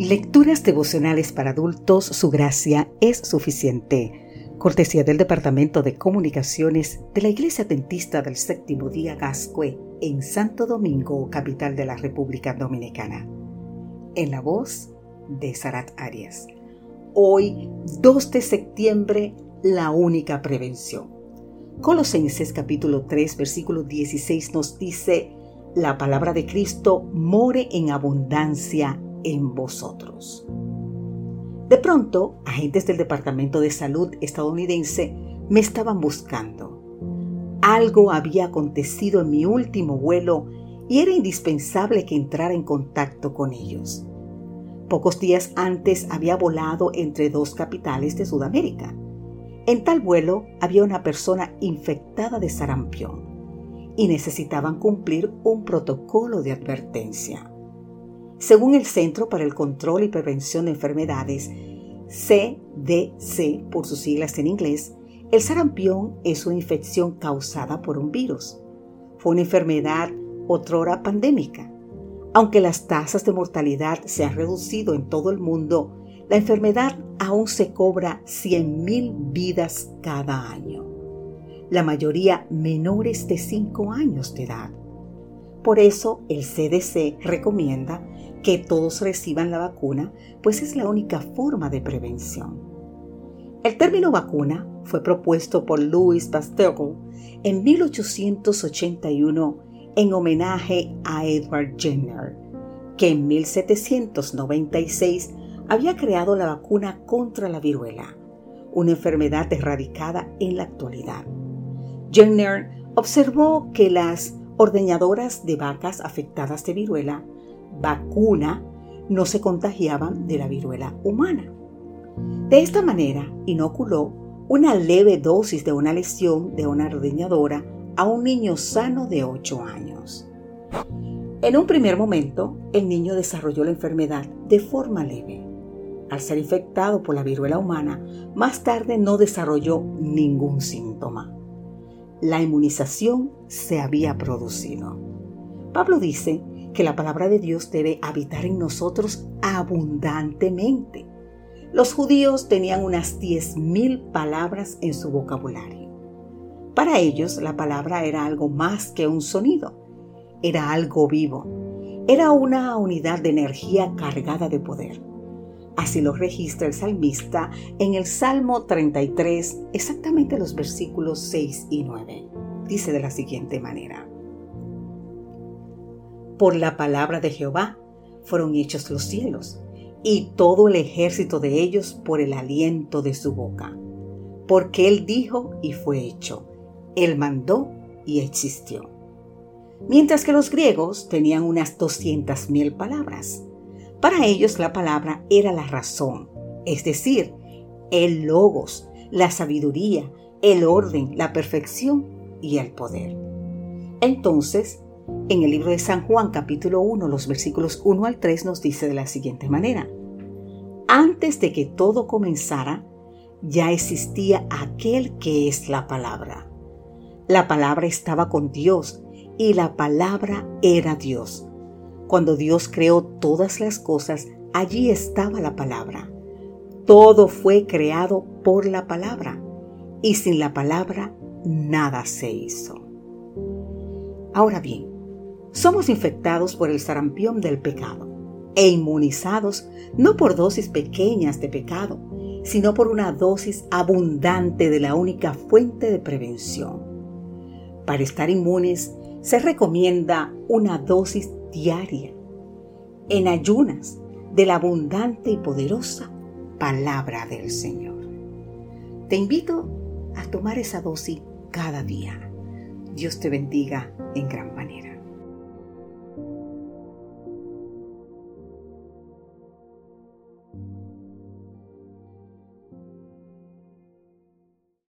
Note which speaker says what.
Speaker 1: Lecturas devocionales para adultos, su gracia es suficiente. Cortesía del Departamento de Comunicaciones de la Iglesia Dentista del Séptimo Día Gascue en Santo Domingo, capital de la República Dominicana. En la voz de Sarat Arias. Hoy, 2 de septiembre, la única prevención. Colosenses capítulo 3, versículo 16 nos dice, la palabra de Cristo more en abundancia en vosotros. De pronto, agentes del Departamento de Salud estadounidense me estaban buscando. Algo había acontecido en mi último vuelo y era indispensable que entrara en contacto con ellos. Pocos días antes había volado entre dos capitales de Sudamérica. En tal vuelo había una persona infectada de sarampión y necesitaban cumplir un protocolo de advertencia. Según el Centro para el Control y Prevención de Enfermedades, CDC por sus siglas en inglés, el sarampión es una infección causada por un virus. Fue una enfermedad otrora pandémica. Aunque las tasas de mortalidad se han reducido en todo el mundo, la enfermedad aún se cobra 100.000 vidas cada año, la mayoría menores de 5 años de edad. Por eso el CDC recomienda que todos reciban la vacuna, pues es la única forma de prevención. El término vacuna fue propuesto por Louis Pasteur en 1881 en homenaje a Edward Jenner, que en 1796 había creado la vacuna contra la viruela, una enfermedad erradicada en la actualidad. Jenner observó que las ordeñadoras de vacas afectadas de viruela vacuna no se contagiaban de la viruela humana. De esta manera, inoculó una leve dosis de una lesión de una ordeñadora a un niño sano de 8 años. En un primer momento, el niño desarrolló la enfermedad de forma leve. Al ser infectado por la viruela humana, más tarde no desarrolló ningún síntoma. La inmunización se había producido. Pablo dice que la palabra de Dios debe habitar en nosotros abundantemente. Los judíos tenían unas 10.000 palabras en su vocabulario. Para ellos la palabra era algo más que un sonido, era algo vivo, era una unidad de energía cargada de poder. Así lo registra el salmista en el Salmo 33, exactamente los versículos 6 y 9. Dice de la siguiente manera. Por la palabra de Jehová fueron hechos los cielos, y todo el ejército de ellos por el aliento de su boca. Porque Él dijo y fue hecho, Él mandó y existió. Mientras que los griegos tenían unas doscientas mil palabras. Para ellos la palabra era la razón, es decir, el logos, la sabiduría, el orden, la perfección y el poder. Entonces, en el libro de San Juan capítulo 1, los versículos 1 al 3 nos dice de la siguiente manera. Antes de que todo comenzara, ya existía aquel que es la palabra. La palabra estaba con Dios y la palabra era Dios. Cuando Dios creó todas las cosas, allí estaba la palabra. Todo fue creado por la palabra y sin la palabra nada se hizo. Ahora bien, somos infectados por el sarampión del pecado e inmunizados no por dosis pequeñas de pecado, sino por una dosis abundante de la única fuente de prevención. Para estar inmunes se recomienda una dosis diaria, en ayunas, de la abundante y poderosa palabra del Señor. Te invito a tomar esa dosis cada día. Dios te bendiga en gran manera.